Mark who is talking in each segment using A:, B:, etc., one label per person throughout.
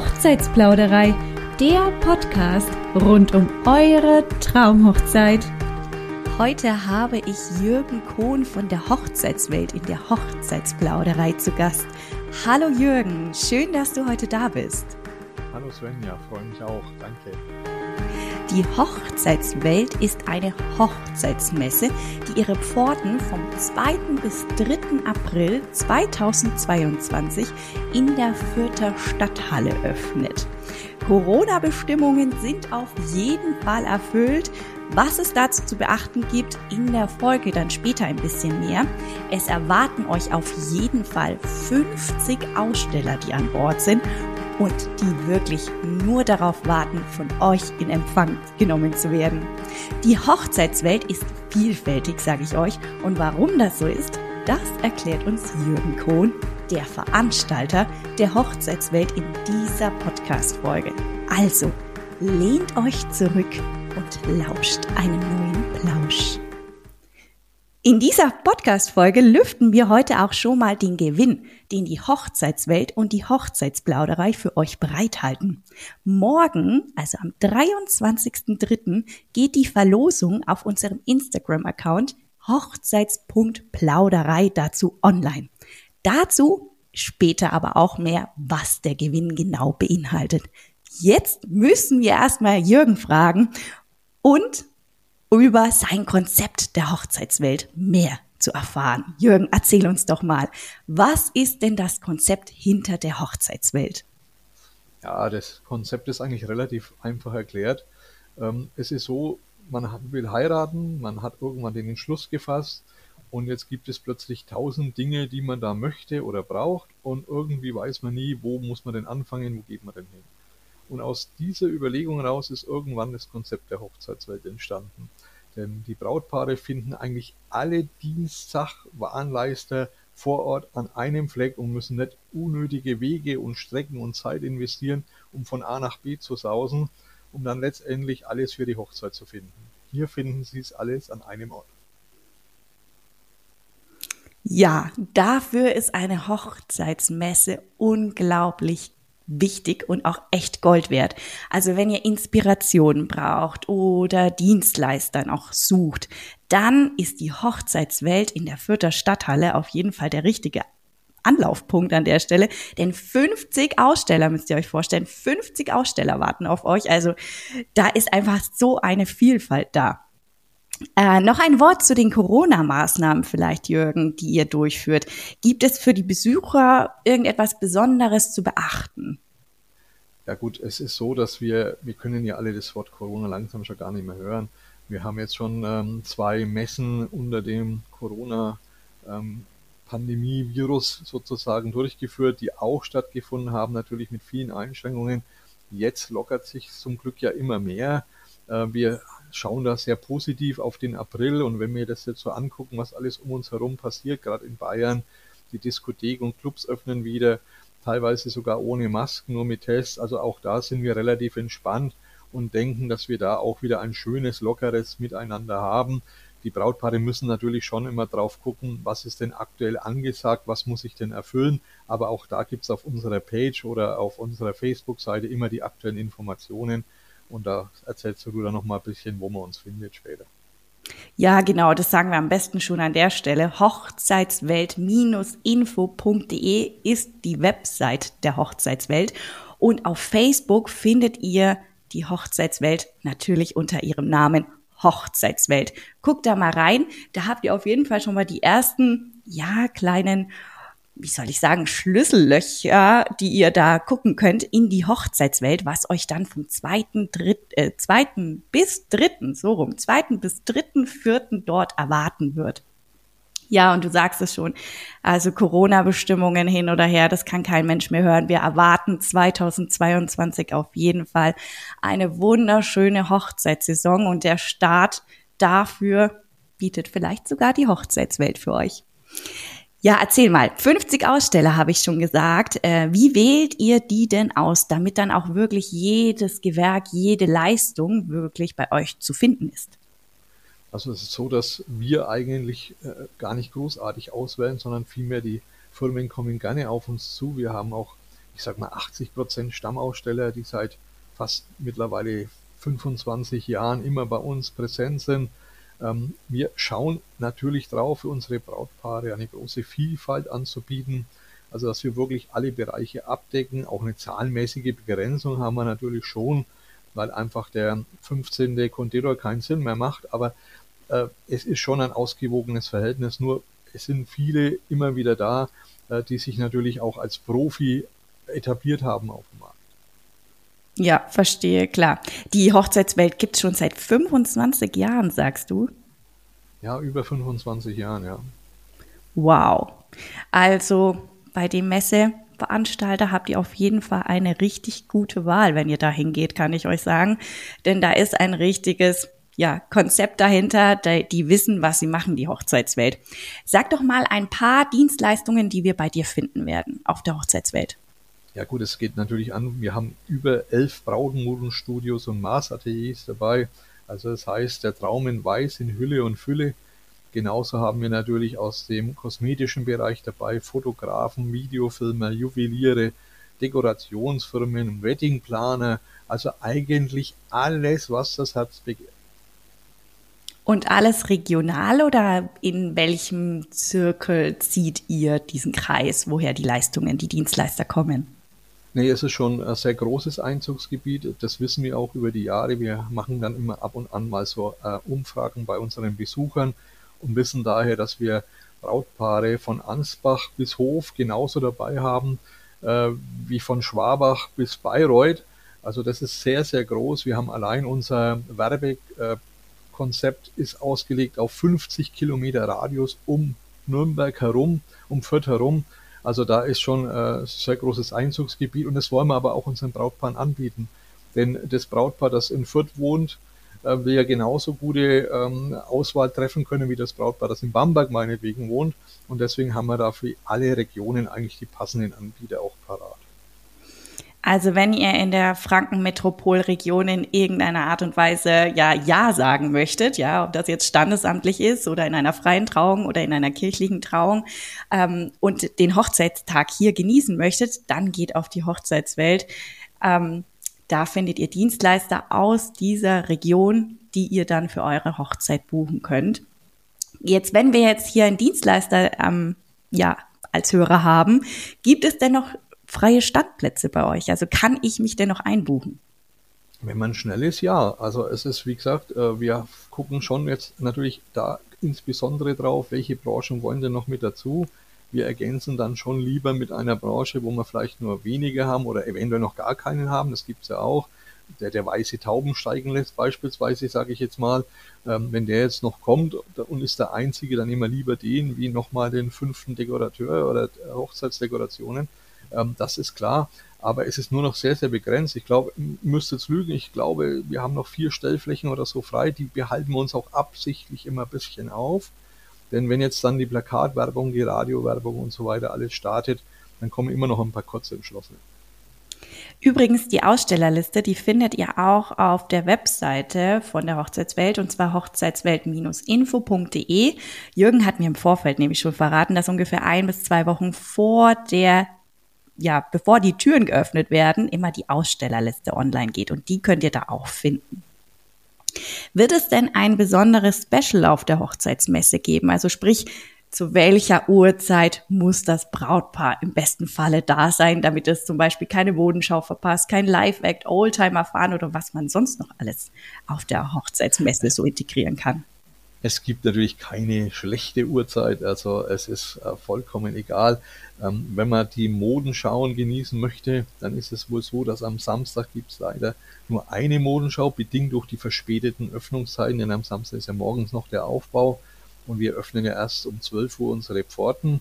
A: Hochzeitsplauderei, der Podcast rund um eure Traumhochzeit. Heute habe ich Jürgen Kohn von der Hochzeitswelt in der Hochzeitsplauderei zu Gast. Hallo Jürgen, schön, dass du heute da bist.
B: Hallo Svenja, freue mich auch, danke.
A: Die Hochzeitswelt ist eine Hochzeitsmesse, die ihre Pforten vom 2. bis 3. April 2022 in der Fürther Stadthalle öffnet. Corona-Bestimmungen sind auf jeden Fall erfüllt. Was es dazu zu beachten gibt, in der Folge dann später ein bisschen mehr. Es erwarten euch auf jeden Fall 50 Aussteller, die an Bord sind und die wirklich nur darauf warten, von euch in Empfang genommen zu werden. Die Hochzeitswelt ist vielfältig, sage ich euch, und warum das so ist, das erklärt uns Jürgen Kohn, der Veranstalter der Hochzeitswelt in dieser Podcast-Folge. Also, lehnt euch zurück und lauscht einem neuen Plausch. In dieser Podcast-Folge lüften wir heute auch schon mal den Gewinn, den die Hochzeitswelt und die Hochzeitsplauderei für euch bereithalten. Morgen, also am 23.03., geht die Verlosung auf unserem Instagram-Account hochzeits.plauderei dazu online. Dazu später aber auch mehr, was der Gewinn genau beinhaltet. Jetzt müssen wir erstmal Jürgen fragen und über sein Konzept der Hochzeitswelt mehr zu erfahren. Jürgen, erzähl uns doch mal, was ist denn das Konzept hinter der Hochzeitswelt?
B: Ja, das Konzept ist eigentlich relativ einfach erklärt. Ähm, es ist so, man will heiraten, man hat irgendwann den Entschluss gefasst und jetzt gibt es plötzlich tausend Dinge, die man da möchte oder braucht und irgendwie weiß man nie, wo muss man denn anfangen, wo geht man denn hin. Und aus dieser Überlegung heraus ist irgendwann das Konzept der Hochzeitswelt entstanden. Denn die Brautpaare finden eigentlich alle Dienstsachwarenleister vor Ort an einem Fleck und müssen nicht unnötige Wege und Strecken und Zeit investieren, um von A nach B zu sausen, um dann letztendlich alles für die Hochzeit zu finden. Hier finden Sie es alles an einem Ort.
A: Ja, dafür ist eine Hochzeitsmesse unglaublich wichtig und auch echt Gold wert. Also wenn ihr Inspirationen braucht oder Dienstleistern auch sucht, dann ist die Hochzeitswelt in der Fürther Stadthalle auf jeden Fall der richtige Anlaufpunkt an der Stelle, denn 50 Aussteller müsst ihr euch vorstellen, 50 Aussteller warten auf euch. Also da ist einfach so eine Vielfalt da. Äh, noch ein Wort zu den Corona-Maßnahmen vielleicht, Jürgen, die ihr durchführt. Gibt es für die Besucher irgendetwas Besonderes zu beachten?
B: Ja gut, es ist so, dass wir, wir können ja alle das Wort Corona langsam schon gar nicht mehr hören. Wir haben jetzt schon ähm, zwei Messen unter dem Corona ähm, sozusagen durchgeführt, die auch stattgefunden haben, natürlich mit vielen Einschränkungen. Jetzt lockert sich zum Glück ja immer mehr. Äh, wir schauen da sehr positiv auf den April und wenn wir das jetzt so angucken, was alles um uns herum passiert, gerade in Bayern, die Diskotheken und Clubs öffnen wieder, teilweise sogar ohne Masken, nur mit Tests. Also auch da sind wir relativ entspannt und denken, dass wir da auch wieder ein schönes, lockeres Miteinander haben. Die Brautpaare müssen natürlich schon immer drauf gucken, was ist denn aktuell angesagt, was muss ich denn erfüllen. Aber auch da gibt's auf unserer Page oder auf unserer Facebook-Seite immer die aktuellen Informationen. Und da erzählst du dann noch mal ein bisschen, wo man uns findet später.
A: Ja, genau, das sagen wir am besten schon an der Stelle. Hochzeitswelt-info.de ist die Website der Hochzeitswelt. Und auf Facebook findet ihr die Hochzeitswelt natürlich unter ihrem Namen Hochzeitswelt. Guckt da mal rein. Da habt ihr auf jeden Fall schon mal die ersten, ja, kleinen wie soll ich sagen, Schlüssellöcher, die ihr da gucken könnt in die Hochzeitswelt, was euch dann vom zweiten, dritt, äh, zweiten bis dritten, so rum, zweiten bis dritten, vierten dort erwarten wird. Ja, und du sagst es schon. Also Corona-Bestimmungen hin oder her, das kann kein Mensch mehr hören. Wir erwarten 2022 auf jeden Fall eine wunderschöne Hochzeitssaison und der Start dafür bietet vielleicht sogar die Hochzeitswelt für euch. Ja, erzähl mal. 50 Aussteller habe ich schon gesagt. Äh, wie wählt ihr die denn aus, damit dann auch wirklich jedes Gewerk, jede Leistung wirklich bei euch zu finden ist?
B: Also es ist so, dass wir eigentlich äh, gar nicht großartig auswählen, sondern vielmehr die Firmen kommen gerne auf uns zu. Wir haben auch, ich sag mal 80 Prozent Stammaussteller, die seit fast mittlerweile 25 Jahren immer bei uns präsent sind. Ähm, wir schauen natürlich drauf, für unsere Brautpaare eine große Vielfalt anzubieten. Also, dass wir wirklich alle Bereiche abdecken. Auch eine zahlenmäßige Begrenzung haben wir natürlich schon, weil einfach der 15. Konditor keinen Sinn mehr macht. Aber äh, es ist schon ein ausgewogenes Verhältnis. Nur es sind viele immer wieder da, äh, die sich natürlich auch als Profi etabliert haben auf dem Markt.
A: Ja, verstehe, klar. Die Hochzeitswelt gibt es schon seit 25 Jahren, sagst du?
B: Ja, über 25 Jahren, ja.
A: Wow. Also bei dem Messeveranstalter habt ihr auf jeden Fall eine richtig gute Wahl, wenn ihr da hingeht, kann ich euch sagen. Denn da ist ein richtiges ja, Konzept dahinter, die, die wissen, was sie machen, die Hochzeitswelt. Sag doch mal ein paar Dienstleistungen, die wir bei dir finden werden auf der Hochzeitswelt.
B: Ja gut, es geht natürlich an, wir haben über elf Brautmodenstudios und Maßateliers dabei. Also das heißt, der Traum in Weiß in Hülle und Fülle. Genauso haben wir natürlich aus dem kosmetischen Bereich dabei Fotografen, Videofilmer, Juweliere, Dekorationsfirmen, Weddingplaner, also eigentlich alles, was das Herz begehrt.
A: Und alles regional oder in welchem Zirkel zieht ihr diesen Kreis, woher die Leistungen, die Dienstleister kommen?
B: Nee, es ist schon ein sehr großes Einzugsgebiet. Das wissen wir auch über die Jahre. Wir machen dann immer ab und an mal so äh, Umfragen bei unseren Besuchern und wissen daher, dass wir Brautpaare von Ansbach bis Hof genauso dabei haben äh, wie von Schwabach bis Bayreuth. Also das ist sehr, sehr groß. Wir haben allein unser Werbekonzept äh, ist ausgelegt auf 50 Kilometer Radius um Nürnberg herum, um Fürth herum. Also da ist schon äh, sehr großes Einzugsgebiet und das wollen wir aber auch unseren Brautpaaren anbieten. Denn das Brautpaar, das in Fürth wohnt, äh, will ja genauso gute ähm, Auswahl treffen können wie das Brautpaar, das in Bamberg meinetwegen wohnt. Und deswegen haben wir da für alle Regionen eigentlich die passenden Anbieter auch parat.
A: Also wenn ihr in der Franken-Metropolregion in irgendeiner Art und Weise ja Ja sagen möchtet, ja, ob das jetzt standesamtlich ist oder in einer freien Trauung oder in einer kirchlichen Trauung ähm, und den Hochzeitstag hier genießen möchtet, dann geht auf die Hochzeitswelt. Ähm, da findet ihr Dienstleister aus dieser Region, die ihr dann für eure Hochzeit buchen könnt. Jetzt, wenn wir jetzt hier einen Dienstleister ähm, ja als Hörer haben, gibt es denn noch freie Standplätze bei euch? Also kann ich mich denn noch einbuchen?
B: Wenn man schnell ist, ja. Also es ist, wie gesagt, äh, wir gucken schon jetzt natürlich da insbesondere drauf, welche Branchen wollen denn noch mit dazu. Wir ergänzen dann schon lieber mit einer Branche, wo wir vielleicht nur wenige haben oder eventuell noch gar keinen haben. Das gibt es ja auch. Der, der weiße Tauben steigen lässt, beispielsweise, sage ich jetzt mal, ähm, wenn der jetzt noch kommt und ist der Einzige, dann nehmen wir lieber den, wie nochmal den fünften Dekorateur oder Hochzeitsdekorationen. Ähm, das ist klar. Aber es ist nur noch sehr, sehr begrenzt. Ich glaube, müsste jetzt lügen. Ich glaube, wir haben noch vier Stellflächen oder so frei. Die behalten wir uns auch absichtlich immer ein bisschen auf. Denn wenn jetzt dann die Plakatwerbung, die Radiowerbung und so weiter alles startet, dann kommen immer noch ein paar kurze entschlossene.
A: Übrigens, die Ausstellerliste, die findet ihr auch auf der Webseite von der Hochzeitswelt und zwar hochzeitswelt-info.de. Jürgen hat mir im Vorfeld nämlich schon verraten, dass ungefähr ein bis zwei Wochen vor der ja, bevor die Türen geöffnet werden, immer die Ausstellerliste online geht und die könnt ihr da auch finden. Wird es denn ein besonderes Special auf der Hochzeitsmesse geben? Also sprich, zu welcher Uhrzeit muss das Brautpaar im besten Falle da sein, damit es zum Beispiel keine Bodenschau verpasst, kein Live-Act, Oldtimer fahren oder was man sonst noch alles auf der Hochzeitsmesse so integrieren kann?
B: Es gibt natürlich keine schlechte Uhrzeit, also es ist äh, vollkommen egal. Ähm, wenn man die Modenschauen genießen möchte, dann ist es wohl so, dass am Samstag gibt es leider nur eine Modenschau, bedingt durch die verspäteten Öffnungszeiten, denn am Samstag ist ja morgens noch der Aufbau und wir öffnen ja erst um 12 Uhr unsere Pforten.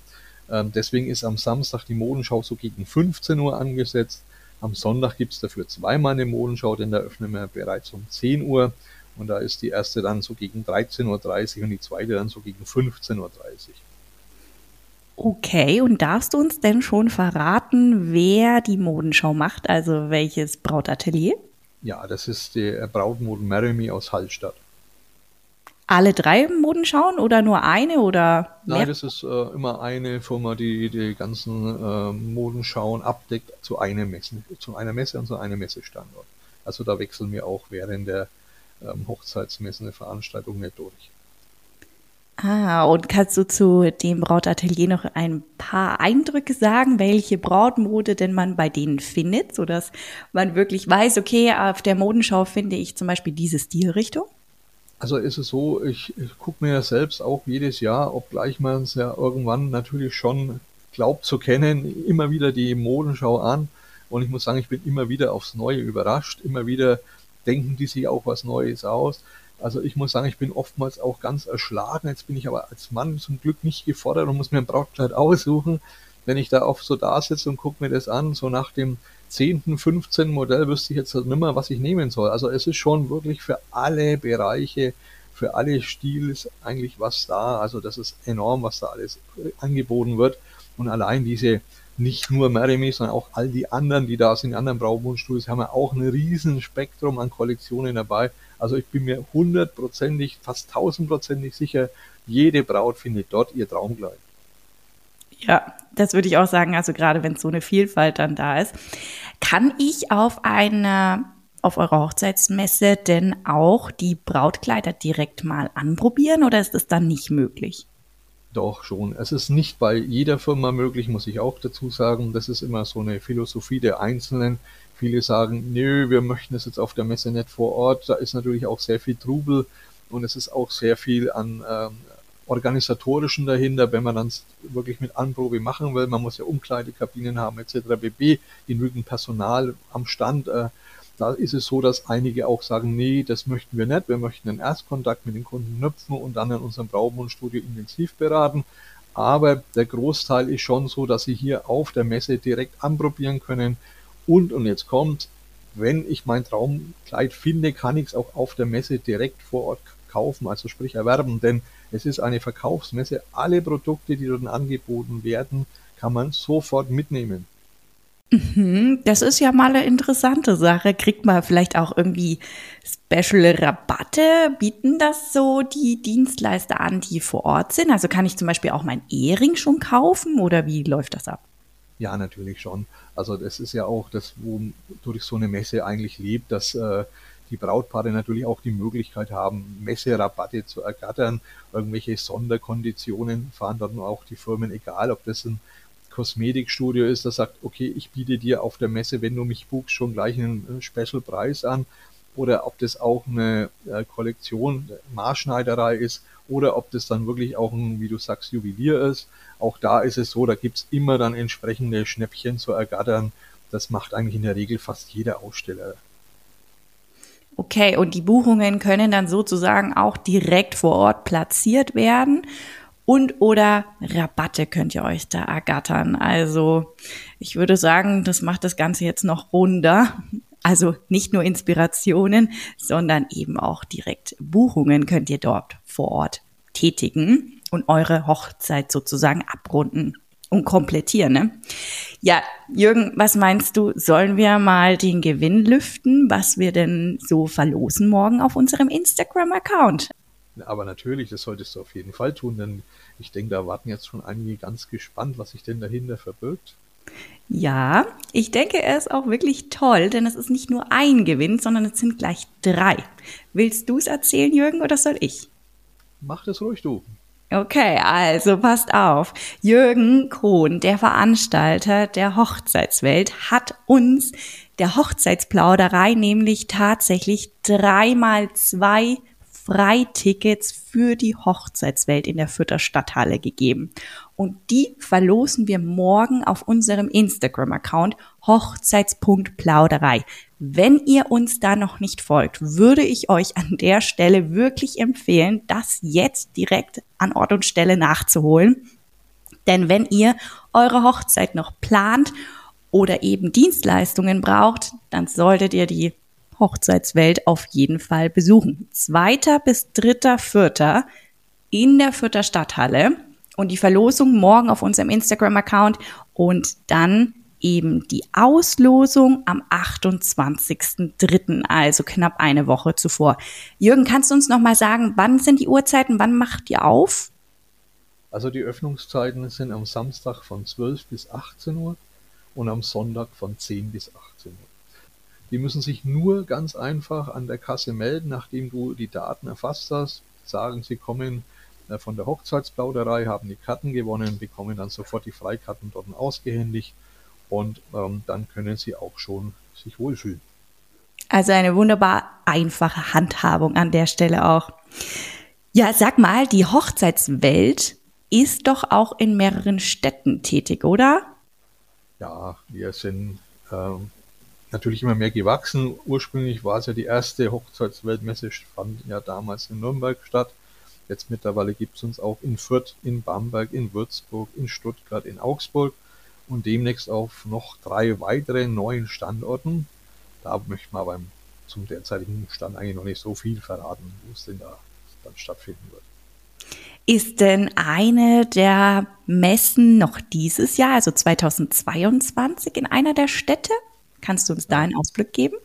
B: Ähm, deswegen ist am Samstag die Modenschau so gegen 15 Uhr angesetzt. Am Sonntag gibt es dafür zweimal eine Modenschau, denn da öffnen wir bereits um 10 Uhr. Und da ist die erste dann so gegen 13.30 Uhr und die zweite dann so gegen 15.30 Uhr.
A: Okay, und darfst du uns denn schon verraten, wer die Modenschau macht, also welches Brautatelier?
B: Ja, das ist der Brautmoden Meremy aus Hallstatt.
A: alle drei Modenschauen oder nur eine oder
B: mehr? Nein, das ist äh, immer eine Firma, die die ganzen äh, Modenschauen abdeckt zu einer Messe, zu einer Messe und zu einem Messestandort. Also da wechseln wir auch während der ähm, Hochzeitsmesse eine Veranstaltung nicht durch.
A: Ah, und kannst du zu dem Brautatelier noch ein paar Eindrücke sagen, welche Brautmode denn man bei denen findet, sodass man wirklich weiß, okay, auf der Modenschau finde ich zum Beispiel diese Stilrichtung?
B: Also ist es so, ich, ich gucke mir ja selbst auch jedes Jahr, obgleich man es ja irgendwann natürlich schon glaubt zu kennen, immer wieder die Modenschau an. Und ich muss sagen, ich bin immer wieder aufs Neue überrascht. Immer wieder denken die sich auch was Neues aus. Also ich muss sagen, ich bin oftmals auch ganz erschlagen. Jetzt bin ich aber als Mann zum Glück nicht gefordert und muss mir ein Brautkleid aussuchen. Wenn ich da oft so da sitze und gucke mir das an, so nach dem 10., 15. Modell wüsste ich jetzt halt nimmer, was ich nehmen soll. Also es ist schon wirklich für alle Bereiche, für alle Stils eigentlich was da. Also das ist enorm, was da alles angeboten wird. Und allein diese nicht nur Meremy, sondern auch all die anderen, die da sind, die anderen Braumundstudios, haben ja auch ein riesen Spektrum an Kollektionen dabei. Also ich bin mir hundertprozentig, fast tausendprozentig sicher, jede Braut findet dort ihr Traumkleid.
A: Ja, das würde ich auch sagen. Also gerade wenn so eine Vielfalt dann da ist, kann ich auf einer auf eurer Hochzeitsmesse denn auch die Brautkleider direkt mal anprobieren oder ist das dann nicht möglich?
B: Doch schon. Es ist nicht bei jeder Firma möglich, muss ich auch dazu sagen. Das ist immer so eine Philosophie der Einzelnen. Viele sagen, nö, wir möchten es jetzt auf der Messe nicht vor Ort. Da ist natürlich auch sehr viel Trubel und es ist auch sehr viel an ähm, organisatorischen dahinter, wenn man dann wirklich mit Anprobe machen will. Man muss ja Umkleidekabinen haben etc. bb, genügend Personal am Stand. Äh, da ist es so, dass einige auch sagen, nee, das möchten wir nicht. Wir möchten einen Erstkontakt mit den Kunden knüpfen und dann in unserem Braumundstudio intensiv beraten. Aber der Großteil ist schon so, dass sie hier auf der Messe direkt anprobieren können. Und, und jetzt kommt, wenn ich mein Traumkleid finde, kann ich es auch auf der Messe direkt vor Ort kaufen, also sprich erwerben, denn es ist eine Verkaufsmesse. Alle Produkte, die dort angeboten werden, kann man sofort mitnehmen.
A: Mhm, das ist ja mal eine interessante Sache. Kriegt man vielleicht auch irgendwie Special Rabatte? Bieten das so die Dienstleister an, die vor Ort sind? Also kann ich zum Beispiel auch mein Ehering schon kaufen oder wie läuft das ab?
B: Ja, natürlich schon. Also das ist ja auch das, wodurch so eine Messe eigentlich lebt, dass äh, die Brautpaare natürlich auch die Möglichkeit haben, Messerabatte zu ergattern, irgendwelche Sonderkonditionen fahren dann auch die Firmen, egal ob das ein Kosmetikstudio ist, das sagt, okay, ich biete dir auf der Messe, wenn du mich buchst, schon gleich einen äh, Special-Preis an. Oder ob das auch eine äh, Kollektion, Maßschneiderei ist, oder ob das dann wirklich auch ein, wie du sagst, Juwelier ist. Auch da ist es so, da gibt's immer dann entsprechende Schnäppchen zu ergattern. Das macht eigentlich in der Regel fast jeder Aussteller.
A: Okay, und die Buchungen können dann sozusagen auch direkt vor Ort platziert werden und oder Rabatte könnt ihr euch da ergattern. Also ich würde sagen, das macht das Ganze jetzt noch runder. Also nicht nur Inspirationen, sondern eben auch direkt Buchungen könnt ihr dort vor Ort tätigen und eure Hochzeit sozusagen abrunden und komplettieren. Ne? Ja, Jürgen, was meinst du? Sollen wir mal den Gewinn lüften, was wir denn so verlosen morgen auf unserem Instagram-Account?
B: Aber natürlich, das solltest du auf jeden Fall tun, denn ich denke, da warten jetzt schon einige ganz gespannt, was sich denn dahinter verbirgt.
A: Ja, ich denke, er ist auch wirklich toll, denn es ist nicht nur ein Gewinn, sondern es sind gleich drei. Willst du es erzählen, Jürgen, oder soll ich?
B: Mach das ruhig du.
A: Okay, also passt auf. Jürgen Kohn, der Veranstalter der Hochzeitswelt, hat uns der Hochzeitsplauderei nämlich tatsächlich dreimal zwei Freitickets für die Hochzeitswelt in der Fürther Stadthalle gegeben. Und die verlosen wir morgen auf unserem Instagram-Account hochzeits.plauderei. Wenn ihr uns da noch nicht folgt, würde ich euch an der Stelle wirklich empfehlen, das jetzt direkt an Ort und Stelle nachzuholen. Denn wenn ihr eure Hochzeit noch plant oder eben Dienstleistungen braucht, dann solltet ihr die Hochzeitswelt auf jeden Fall besuchen. Zweiter bis dritter Vierter in der Vierter Stadthalle und die Verlosung morgen auf unserem Instagram-Account und dann eben die Auslosung am 28.03., also knapp eine Woche zuvor. Jürgen, kannst du uns noch mal sagen, wann sind die Uhrzeiten, wann macht ihr auf?
B: Also die Öffnungszeiten sind am Samstag von 12 bis 18 Uhr und am Sonntag von 10 bis 18 Uhr. Die müssen sich nur ganz einfach an der Kasse melden, nachdem du die Daten erfasst hast, sagen, sie kommen äh, von der Hochzeitsplauderei, haben die Karten gewonnen, bekommen dann sofort die Freikarten dort ausgehändigt und ähm, dann können sie auch schon sich wohlfühlen.
A: Also eine wunderbar einfache Handhabung an der Stelle auch. Ja, sag mal, die Hochzeitswelt ist doch auch in mehreren Städten tätig, oder?
B: Ja, wir sind ähm, natürlich immer mehr gewachsen. Ursprünglich war es ja die erste Hochzeitsweltmesse, fand ja damals in Nürnberg statt. Jetzt mittlerweile gibt es uns auch in Fürth, in Bamberg, in Würzburg, in Stuttgart, in Augsburg und demnächst auf noch drei weitere neuen Standorten. Da möchte man aber zum derzeitigen Stand eigentlich noch nicht so viel verraten, wo es denn da dann stattfinden wird.
A: Ist denn eine der Messen noch dieses Jahr, also 2022, in einer der Städte? Kannst du uns da einen Ausblick geben?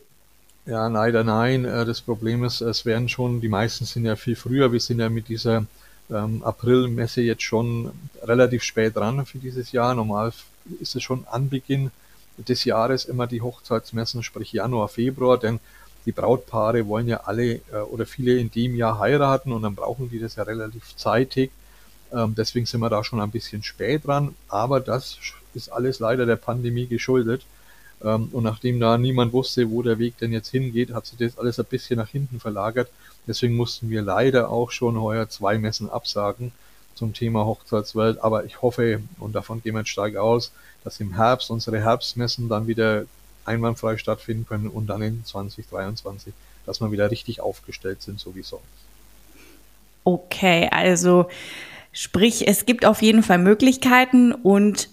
B: Ja, leider nein. Äh, das Problem ist, es werden schon, die meisten sind ja viel früher. Wir sind ja mit dieser ähm, Aprilmesse jetzt schon relativ spät dran für dieses Jahr. Normal ist es schon Anbeginn des Jahres immer die Hochzeitsmessen, sprich Januar, Februar, denn die Brautpaare wollen ja alle äh, oder viele in dem Jahr heiraten und dann brauchen die das ja relativ zeitig. Ähm, deswegen sind wir da schon ein bisschen spät dran, aber das ist alles leider der Pandemie geschuldet. Ähm, und nachdem da niemand wusste, wo der Weg denn jetzt hingeht, hat sich das alles ein bisschen nach hinten verlagert. Deswegen mussten wir leider auch schon heuer zwei Messen absagen zum Thema Hochzeitswelt. Aber ich hoffe, und davon gehen wir stark aus, dass im Herbst unsere Herbstmessen dann wieder einwandfrei stattfinden können und dann in 2023, dass wir wieder richtig aufgestellt sind, so wie sonst.
A: Okay, also sprich, es gibt auf jeden Fall Möglichkeiten und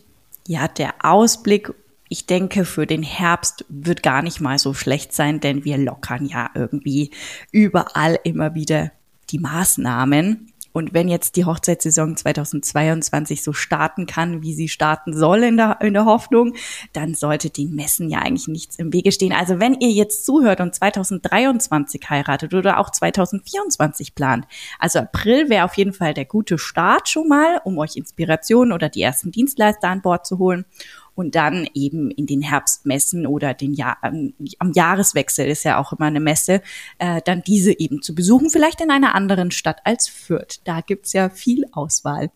A: ja, der Ausblick, ich denke, für den Herbst wird gar nicht mal so schlecht sein, denn wir lockern ja irgendwie überall immer wieder die Maßnahmen. Und wenn jetzt die Hochzeitssaison 2022 so starten kann, wie sie starten soll in der, in der Hoffnung, dann sollte den Messen ja eigentlich nichts im Wege stehen. Also wenn ihr jetzt zuhört und 2023 heiratet oder auch 2024 plant, also April wäre auf jeden Fall der gute Start schon mal, um euch Inspiration oder die ersten Dienstleister an Bord zu holen und dann eben in den Herbstmessen oder den Jahr, ähm, am Jahreswechsel ist ja auch immer eine Messe, äh, dann diese eben zu besuchen, vielleicht in einer anderen Stadt als Fürth. Da gibt's ja viel Auswahl.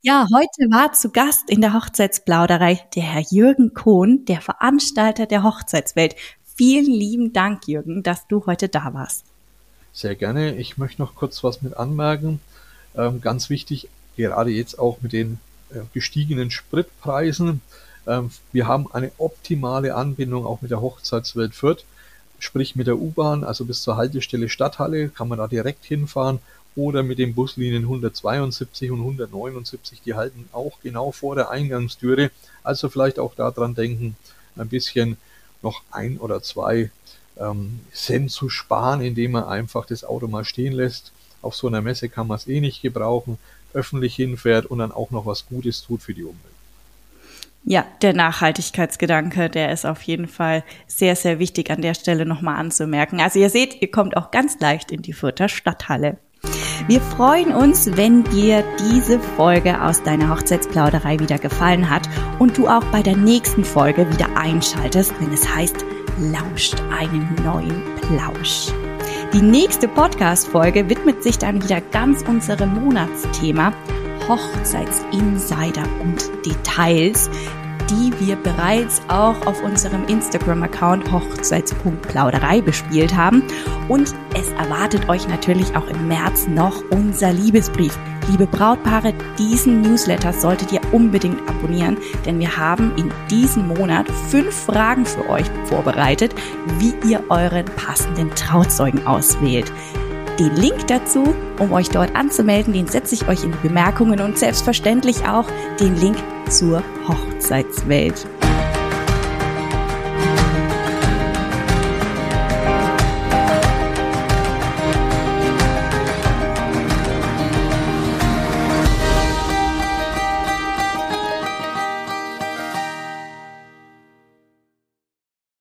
A: Ja, heute war zu Gast in der Hochzeitsplauderei der Herr Jürgen Kohn, der Veranstalter der Hochzeitswelt. Vielen lieben Dank, Jürgen, dass du heute da warst.
B: Sehr gerne. Ich möchte noch kurz was mit anmerken. Ähm, ganz wichtig, gerade jetzt auch mit den gestiegenen Spritpreisen. Ähm, wir haben eine optimale Anbindung auch mit der Hochzeitswelt Fürth, sprich mit der U-Bahn, also bis zur Haltestelle Stadthalle kann man da direkt hinfahren oder mit den Buslinien 172 und 179, die halten auch genau vor der Eingangstüre. Also vielleicht auch daran denken, ein bisschen noch ein oder zwei ähm, Cent zu sparen, indem man einfach das Auto mal stehen lässt. Auf so einer Messe kann man es eh nicht gebrauchen öffentlich hinfährt und dann auch noch was Gutes tut für die Umwelt.
A: Ja, der Nachhaltigkeitsgedanke, der ist auf jeden Fall sehr, sehr wichtig an der Stelle nochmal anzumerken. Also ihr seht, ihr kommt auch ganz leicht in die Fürther Stadthalle. Wir freuen uns, wenn dir diese Folge aus deiner Hochzeitsplauderei wieder gefallen hat und du auch bei der nächsten Folge wieder einschaltest, wenn es heißt, lauscht einen neuen Plausch. Die nächste Podcast-Folge widmet sich dann wieder ganz unserem Monatsthema Hochzeitsinsider und Details, die wir bereits auch auf unserem Instagram-Account Hochzeits.plauderei bespielt haben. Und es erwartet euch natürlich auch im März noch unser Liebesbrief. Liebe Brautpaare, diesen Newsletter solltet ihr unbedingt abonnieren, denn wir haben in diesem Monat fünf Fragen für euch vorbereitet, wie ihr euren passenden Trauzeugen auswählt. Den Link dazu, um euch dort anzumelden, den setze ich euch in die Bemerkungen und selbstverständlich auch den Link zur Hochzeitswelt.